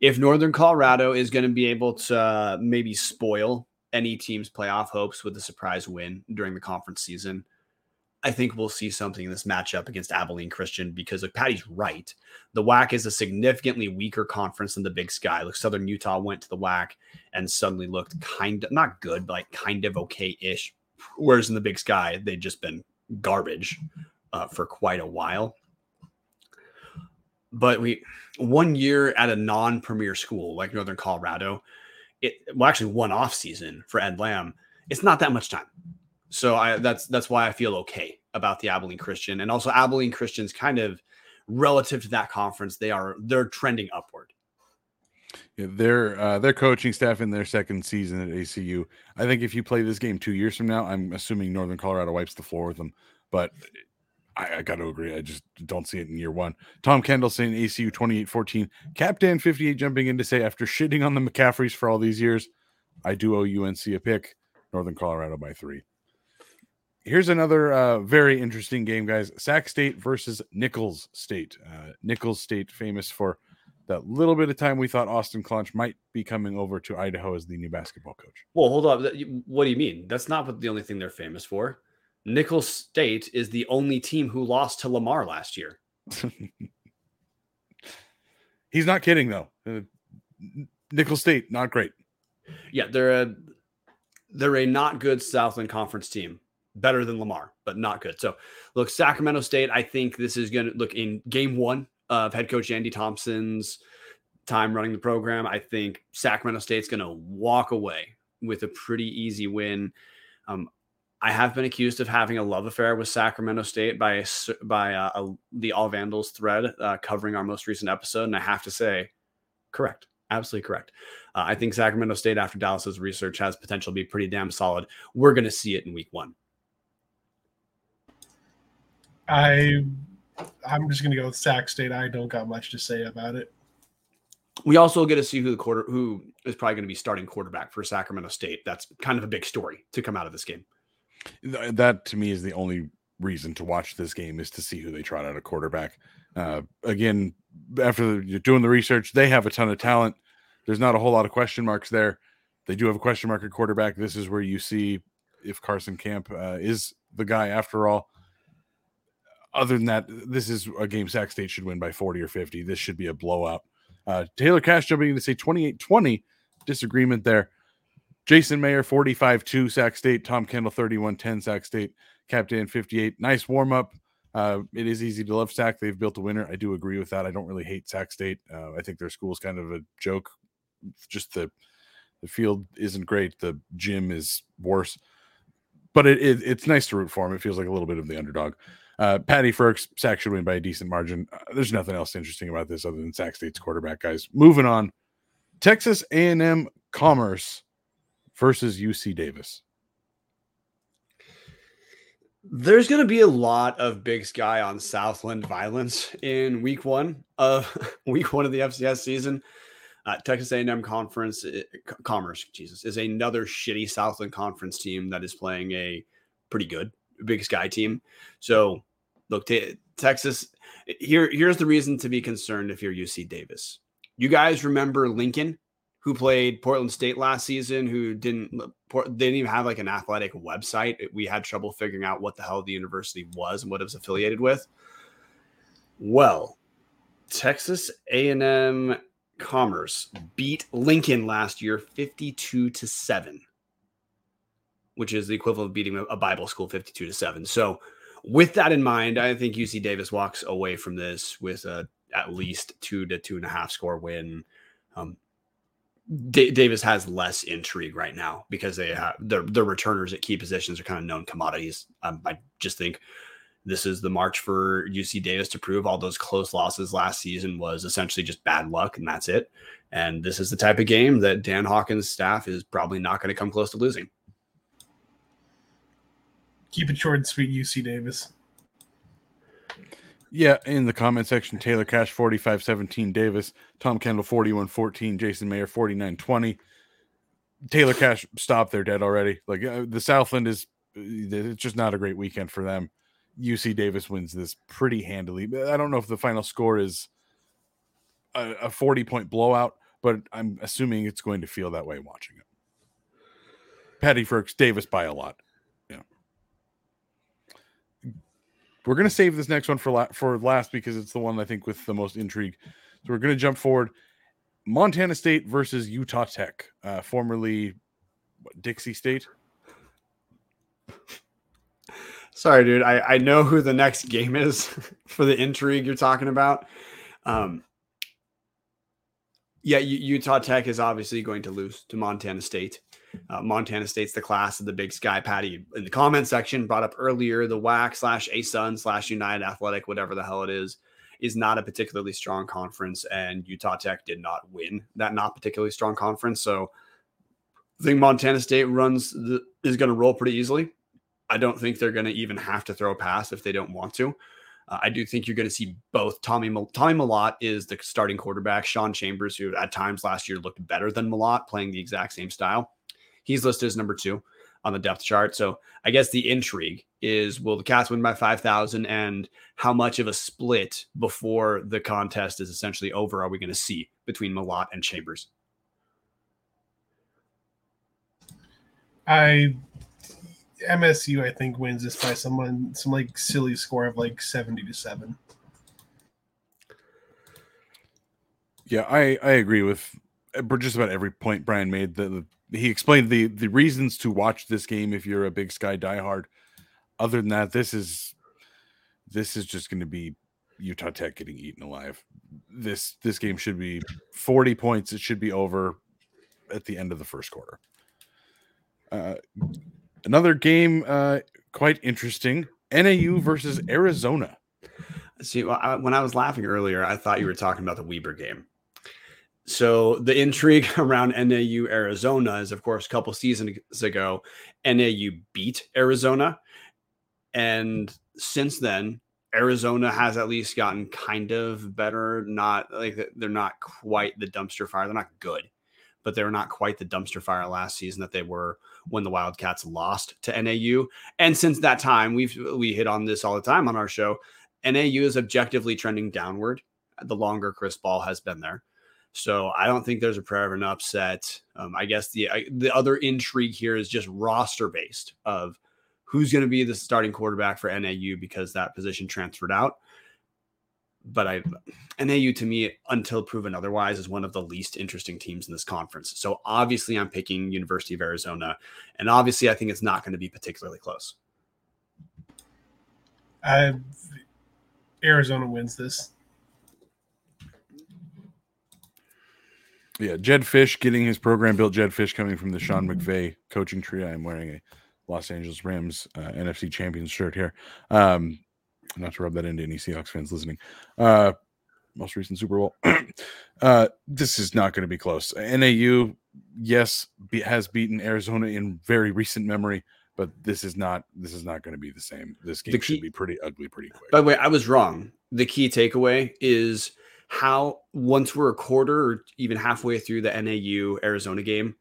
if Northern Colorado is going to be able to uh, maybe spoil any team's playoff hopes with a surprise win during the conference season. I think we'll see something in this matchup against Abilene Christian because like Patty's right. The WAC is a significantly weaker conference than the Big Sky. Like Southern Utah went to the WAC and suddenly looked kind of not good, but like kind of okay-ish. Whereas in the Big Sky, they'd just been garbage uh, for quite a while. But we one year at a non-premier school like Northern Colorado, it well actually one off season for Ed Lamb. It's not that much time. So I that's that's why I feel okay about the Abilene Christian and also Abilene Christians kind of relative to that conference they are they're trending upward. Yeah, their uh, their coaching staff in their second season at ACU. I think if you play this game two years from now, I'm assuming Northern Colorado wipes the floor with them. But I, I got to agree, I just don't see it in year one. Tom Kendall saying ACU 28-14. Captain 58 jumping in to say after shitting on the McCaffreys for all these years, I do owe UNC a pick. Northern Colorado by three. Here's another uh, very interesting game, guys. Sac State versus Nicholls State. Uh, Nicholls State, famous for that little bit of time we thought Austin Claunch might be coming over to Idaho as the new basketball coach. Well, hold up. What do you mean? That's not the only thing they're famous for. Nicholls State is the only team who lost to Lamar last year. He's not kidding though. Uh, Nicholls State, not great. Yeah, they're a they're a not good Southland Conference team. Better than Lamar, but not good. So, look, Sacramento State. I think this is going to look in game one of head coach Andy Thomson's time running the program. I think Sacramento State's going to walk away with a pretty easy win. Um, I have been accused of having a love affair with Sacramento State by by uh, a, the All Vandals thread uh, covering our most recent episode, and I have to say, correct, absolutely correct. Uh, I think Sacramento State, after Dallas's research, has potential to be pretty damn solid. We're going to see it in Week One. I I'm just gonna go with Sac State. I don't got much to say about it. We also get to see who the quarter who is probably going to be starting quarterback for Sacramento State. That's kind of a big story to come out of this game. That to me is the only reason to watch this game is to see who they trot out a quarterback. Uh, again, after you're doing the research, they have a ton of talent. There's not a whole lot of question marks there. They do have a question mark at quarterback. This is where you see if Carson Camp uh, is the guy after all. Other than that, this is a game Sac State should win by 40 or 50. This should be a blowout. Uh, Taylor Cash jumping in to say 28 20. Disagreement there. Jason Mayer 45 2 Sac State. Tom Kendall 31 10 Sac State. Captain 58. Nice warm up. Uh, it is easy to love Sac. They've built a winner. I do agree with that. I don't really hate Sac State. Uh, I think their school is kind of a joke. Just the the field isn't great. The gym is worse, but it, it it's nice to root for them. It feels like a little bit of the underdog. Uh, Patty Frerks, Sac should win by a decent margin. Uh, there's nothing else interesting about this other than Sac State's quarterback, guys. Moving on, Texas A&M Commerce versus UC Davis. There's going to be a lot of Big Sky on Southland violence in Week One of Week One of the FCS season. Uh, Texas A&M Conference uh, Commerce, Jesus, is another shitty Southland Conference team that is playing a pretty good Big Sky team. So, look, t- Texas. Here, here's the reason to be concerned if you're UC Davis. You guys remember Lincoln who played Portland State last season, who didn't didn't even have like an athletic website. We had trouble figuring out what the hell the university was and what it was affiliated with. Well, Texas A&M Commerce beat Lincoln last year 52 to 7, which is the equivalent of beating a Bible school 52 to 7. So, with that in mind, I think UC Davis walks away from this with a at least two to two and a half score win. Um, D- Davis has less intrigue right now because they have the the returners at key positions are kind of known commodities. Um, I just think this is the march for UC Davis to prove all those close losses last season was essentially just bad luck and that's it. And this is the type of game that Dan Hawkins' staff is probably not going to come close to losing. Keep it short and sweet, UC Davis. Yeah, in the comment section, Taylor Cash 4517 Davis, Tom Kendall 4114, Jason Mayer 4920. Taylor Cash stopped there dead already. Like uh, the Southland is it's just not a great weekend for them. UC Davis wins this pretty handily. I don't know if the final score is a, a 40 point blowout, but I'm assuming it's going to feel that way watching it. Patty Frerks, Davis by a lot. We're going to save this next one for la- for last because it's the one I think with the most intrigue. So we're going to jump forward. Montana State versus Utah Tech, uh, formerly what, Dixie State. Sorry, dude. I, I know who the next game is for the intrigue you're talking about. Um, yeah, Utah Tech is obviously going to lose to Montana State. Uh, Montana State's the class of the Big Sky. Patty in the comment section brought up earlier the WAC slash ASUN slash United Athletic, whatever the hell it is, is not a particularly strong conference, and Utah Tech did not win that not particularly strong conference. So I think Montana State runs the, is going to roll pretty easily. I don't think they're going to even have to throw a pass if they don't want to. Uh, I do think you're going to see both. Tommy Tommy Mellott is the starting quarterback. Sean Chambers, who at times last year looked better than Mellott, playing the exact same style. He's listed as number two on the depth chart. So I guess the intrigue is will the Cats win by 5,000 and how much of a split before the contest is essentially over are we going to see between Mellott and Chambers? I MSU I think wins this by someone some like silly score of like 70 to 7. Yeah, I I agree with just about every point Brian made. The, he explained the the reasons to watch this game if you're a Big Sky diehard. Other than that, this is this is just going to be Utah Tech getting eaten alive. This this game should be 40 points. It should be over at the end of the first quarter. Uh, another game, uh, quite interesting. NAU versus Arizona. See, when I was laughing earlier, I thought you were talking about the Weber game. So the intrigue around NAU Arizona is, of course, a couple seasons ago, NAU beat Arizona, and since then, Arizona has at least gotten kind of better. Not like they're not quite the dumpster fire. They're not good, but they're not quite the dumpster fire last season that they were when the Wildcats lost to NAU. And since that time, we've we hit on this all the time on our show. NAU is objectively trending downward. The longer Chris Ball has been there. So I don't think there's a prayer of an upset. Um, I guess the I, the other intrigue here is just roster based of who's going to be the starting quarterback for NAU because that position transferred out. But I NAU to me, until proven otherwise, is one of the least interesting teams in this conference. So obviously, I'm picking University of Arizona, and obviously, I think it's not going to be particularly close. Uh, Arizona wins this. Yeah, Jedd Fisch getting his program built. Jedd Fisch coming from the Sean McVay coaching tree. I'm wearing a Los Angeles Rams uh, NFC Champions shirt here. Um, not to rub that into any Seahawks fans listening. Uh, most recent Super Bowl. uh, this is not going to be close. NAU, yes, be, has beaten Arizona in very recent memory, but this is not. This is not going to be the same. This game The should be pretty ugly pretty quick. By the way, I was wrong. The key takeaway is how once we're a quarter or even halfway through the NAU Arizona game,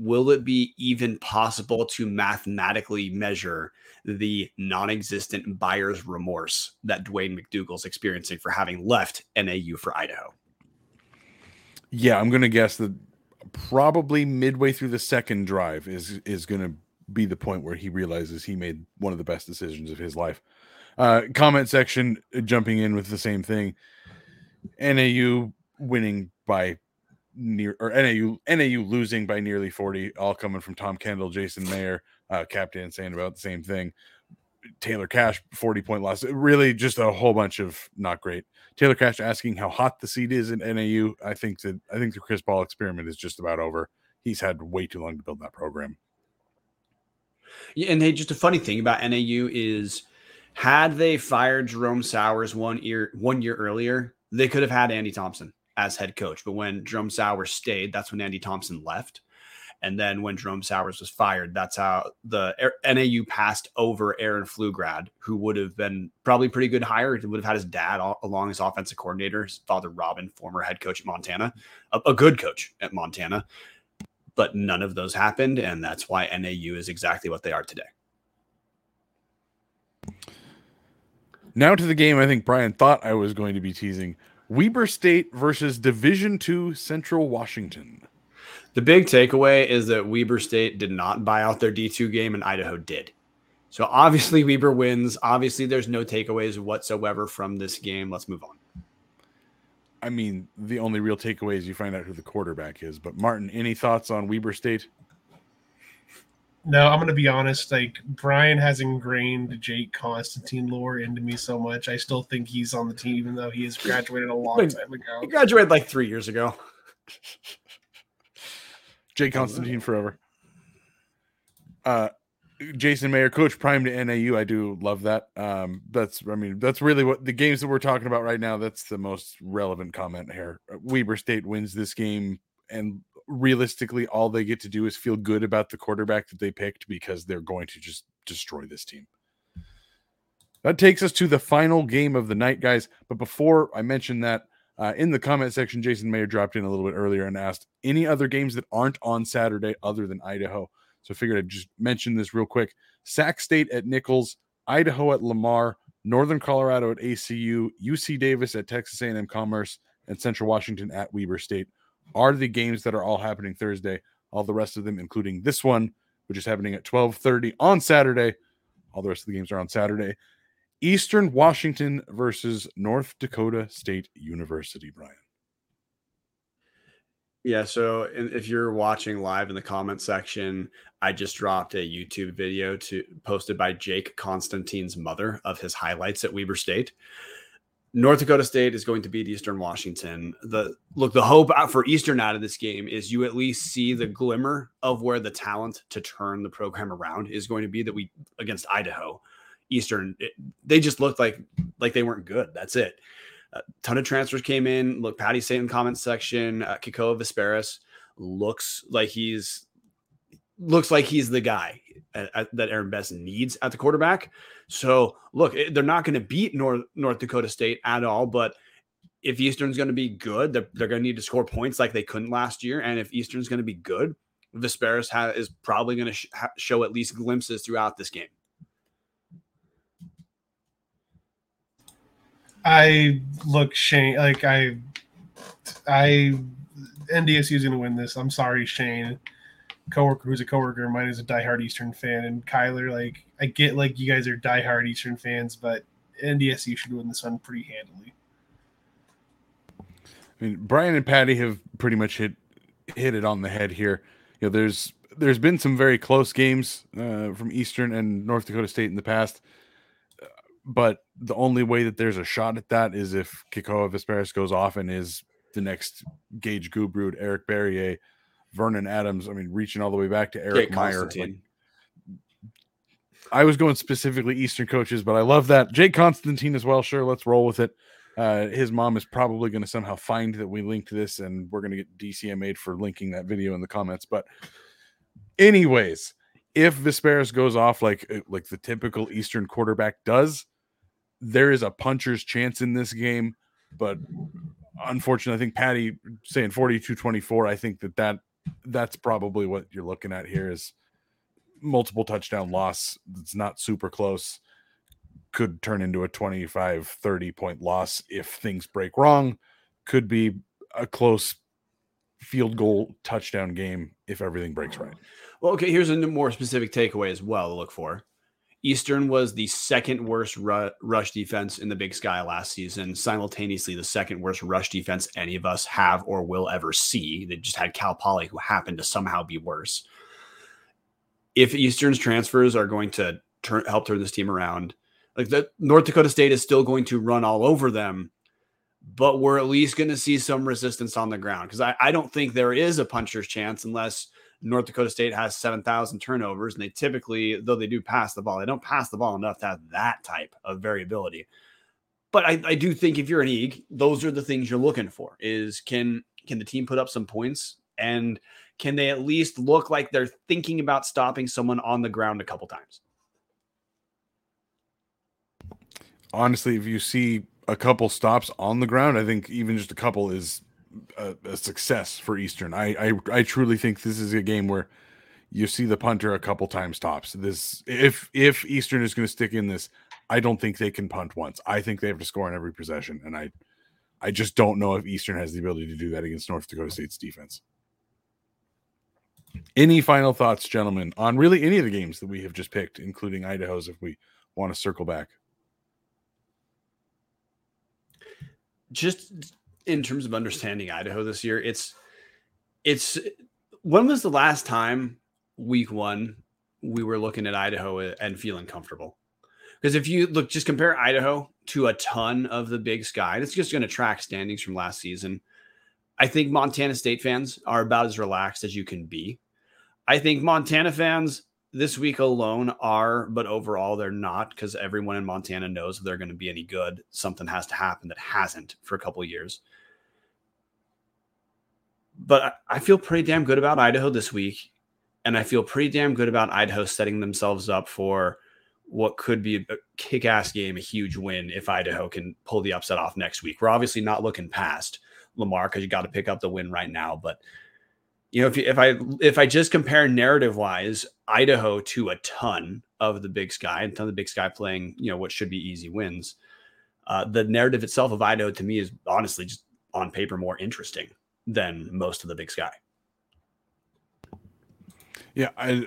will it be even possible to mathematically measure the non-existent buyer's remorse that Dwayne McDougal's experiencing for having left NAU for Idaho? Yeah, I'm going to guess that probably midway through the second drive is is going to be the point where he realizes he made one of the best decisions of his life. Uh, comment section uh, jumping in with the same thing. NAU winning by near or NAU NAU losing by nearly 40, all coming from Tom Kendall, Jason Mayer, uh, Captain saying about the same thing. Taylor Cash 40 point loss. Really just a whole bunch of not great. Taylor Cash asking how hot the seat is in NAU. I think that I think the Chris Ball experiment is just about over. He's had way too long to build that program. Yeah, and hey, just a funny thing about NAU is had they fired Jerome Souers one year one year earlier, they could have had Andy Thomson as head coach. But when Jerome Souers stayed, that's when Andy Thomson left. And then when Jerome Souers was fired, that's how the NAU passed over Aaron Pflugrad, who would have been probably pretty good hire. He would have had his dad all, along as offensive coordinator, his father Robin, former head coach at Montana, a, a good coach at Montana. But none of those happened, and that's why NAU is exactly what they are today. Now to the game I think Brian thought I was going to be teasing. Weber State versus Division Two Central Washington. The big takeaway is that Weber State did not buy out their D2 game and Idaho did. So obviously Weber wins. Obviously there's no takeaways whatsoever from this game. Let's move on. I mean, the only real takeaway is you find out who the quarterback is. But Marten, any thoughts on Weber State? No, I'm gonna be honest. Like Brian has ingrained Jake Constantine lore into me so much. I still think he's on the team, even though he has graduated a long Wait, time ago. He graduated like three years ago. Jake Constantine forever. Uh, Jason Mayer, Coach Prime to NAU. I do love that. Um, that's I mean that's really what the games that we're talking about right now. That's the most relevant comment here. Weber State wins this game, and realistically, all they get to do is feel good about the quarterback that they picked because they're going to just destroy this team. That takes us to the final game of the night, guys. But before I mention that, uh, in the comment section, Jason Mayer dropped in a little bit earlier and asked any other games that aren't on Saturday other than Idaho. So I figured I'd just mention this real quick. Sac State at Nicholls, Idaho at Lamar, Northern Colorado at ACU, UC Davis at Texas A&M Commerce, and Central Washington at Weber State are the games that are all happening Thursday. All the rest of them, including this one, which is happening at 12:30 on Saturday. All the rest of the games are on Saturday. Eastern Washington versus North Dakota State University, Brian. Yeah, so if you're watching live in the comment section, I just dropped a YouTube video to posted by Jake Constantine's mother of his highlights at Weber State. North Dakota State is going to beat Eastern Washington. The look, the hope for Eastern out of this game is you at least see the glimmer of where the talent to turn the program around is going to be that we against Idaho. Eastern, it, they just looked like like they weren't good. That's it. A ton of transfers came in. Look, Patty Satan comments section. Uh, Kekoa Visperas looks like he's looks like he's the guy at, at- that Aaron Best needs at the quarterback. So look, they're not going to beat North North Dakota State at all, but if Eastern's going to be good, they're, they're going to need to score points like they couldn't last year. And if Eastern's going to be good, Visperas ha- is probably going to sh- ha- show at least glimpses throughout this game. I look Shane like I I NDSU is gonna win this. I'm sorry, Shane. Coworker who's a coworker of mine is a diehard Eastern fan, and Kyler, like I get like you guys are diehard Eastern fans, but NDSU should win this one pretty handily. I mean, Brian and Patty have pretty much hit hit it on the head here. You know, there's there's been some very close games uh, from Eastern and North Dakota State in the past. Uh, but the only way that there's a shot at that is if Kekoa Visperas goes off and is the next Gage Gubrud, Eric Barriere, Vernon Adams. I mean, reaching all the way back to Eric Jake Meyer. Like, Constantine. I was going specifically Eastern coaches, but I love that. Jake Constantine as well. Sure, let's roll with it. Uh, his mom is probably going to somehow find that we linked this, and we're going to get DCMA'd for linking that video in the comments. But, anyways, if Visperas goes off like uh, like the typical Eastern quarterback does, there is a puncher's chance in this game. But unfortunately, I think Patty saying 42-24, I think that, that that's probably what you're looking at here is multiple touchdown loss. It's not super close. Could turn into a 25 30 point loss if things break wrong. Could be a close field goal touchdown game if everything breaks right. Well, okay, here's a more specific takeaway as well to look for. Eastern was the second worst ru- rush defense in the Big Sky last season, simultaneously the second worst rush defense any of us have or will ever see. They just had Cal Poly, who happened to somehow be worse. If Eastern's transfers are going to turn, help turn this team around, like the North Dakota State is still going to run all over them, but we're at least going to see some resistance on the ground because I, I don't think there is a puncher's chance unless North Dakota State has 7,000 turnovers, and they typically, though they do pass the ball, they don't pass the ball enough to have that type of variability. But I, I do think if you're an Eag, those are the things you're looking for: is can can the team put up some points, and can they at least look like they're thinking about stopping someone on the ground a couple times? Honestly, if you see a couple stops on the ground, I think even just a couple is a, a success for Eastern. I, I I truly think this is a game where you see the punter a couple times tops. This if if Eastern is going to stick in this, I don't think they can punt once. I think they have to score on every possession, and I I just don't know if Eastern has the ability to do that against North Dakota State's defense. Any final thoughts, gentlemen, on really any of the games that we have just picked, including Idaho's, if we want to circle back? just in terms of understanding Idaho this year, it's it's when was the last time week one we were looking at Idaho and feeling comfortable? Because if you look, just compare Idaho to a ton of the big sky, and it's just going to track standings from last season. I think Montana State fans are about as relaxed as you can be. I think Montana fans this week alone are, but overall they're not because everyone in Montana knows if they're going to be any good, something has to happen that hasn't for a couple years. But I I feel pretty damn good about Idaho this week. And I feel pretty damn good about Idaho setting themselves up for what could be a kick ass game, a huge win if Idaho can pull the upset off next week. We're obviously not looking past Lamar because you got to pick up the win right now. But you know, if if I if I just compare narrative wise, Idaho to a ton of the Big Sky, and a ton of the Big Sky playing, you know, what should be easy wins. Uh, the narrative itself of Idaho to me is honestly just on paper more interesting than most of the Big Sky. Yeah, I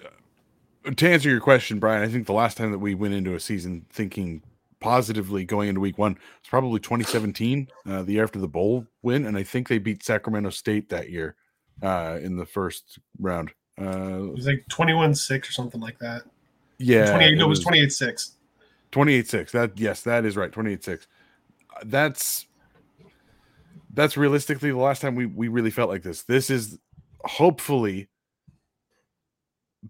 to answer your question, Brian, I think the last time that we went into a season thinking positively going into week one was probably 2017, uh, the year after the bowl win, and I think they beat Sacramento State that year uh, in the first round. Uh, It was like 21 6 or something like that. yeah, 28, no, it was was 28 6. 28 6. That yes, that is right. 28 6. That's that's realistically the last time we we really felt like this. This is hopefully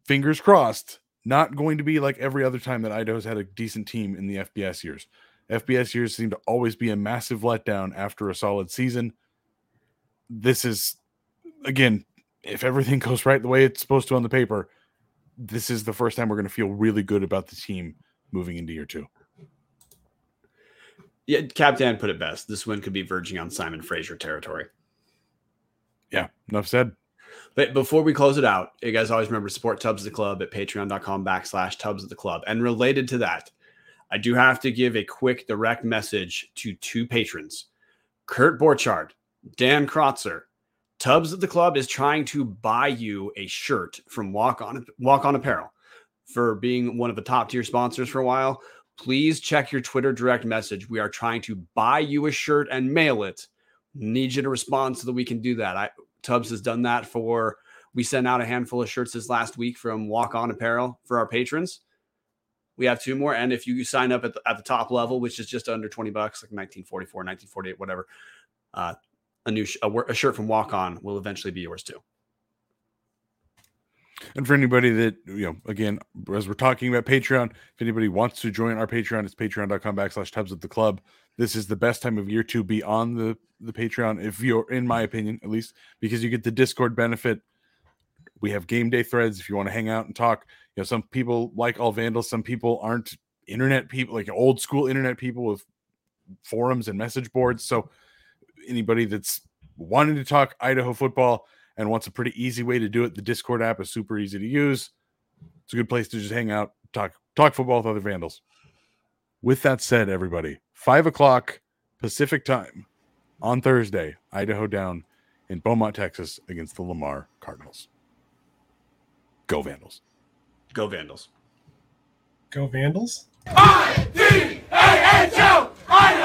fingers crossed not going to be like every other time that Idaho's had a decent team in the FBS years. FBS years seem to always be a massive letdown after a solid season. This is again, if everything goes right the way it's supposed to on the paper, this is the first time we're going to feel really good about the team moving into year two. Yeah, Captain put it best. This win could be verging on Simon Fraser territory. Yeah, enough said. But before we close it out, you guys always remember support Tubs of the Club at patreon.com backslash Tubs of the Club. And related to that, I do have to give a quick direct message to two patrons Kurt Borchardt, Dan Krotzer. Tubs of the Club is trying to buy you a shirt from Walk On Walk On Apparel for being one of the top tier sponsors for a while. Please check your Twitter direct message. We are trying to buy you a shirt and mail it. Need you to respond so that we can do that. I Tubs has done that for we sent out a handful of shirts this last week from Walk On Apparel for our patrons. We have two more, and if you sign up at the, at the top level, which is just under twenty bucks, like 1944, 1948, whatever, uh, a new sh- a, a shirt from Walk On will eventually be yours too. And for anybody that, you know, again, as we're talking about Patreon, if anybody wants to join our Patreon, it's patreon.com backslash tubs of the club. This is the best time of year to be on the, the Patreon, if you're, in my opinion, at least, because you get the Discord benefit. We have game day threads if you want to hang out and talk. You know, some people like all vandals, some people aren't internet people, like old school internet people with forums and message boards. So anybody that's wanting to talk Idaho football, and wants a pretty easy way to do it, the Discord app is super easy to use. It's a good place to just hang out, talk talk football with other vandals. With that said, everybody, five o'clock Pacific time on Thursday, Idaho down in Beaumont, Texas, against the Lamar Cardinals. Go Vandals! Go Vandals! Go Vandals! I D A H O! Idaho! Idaho! Go!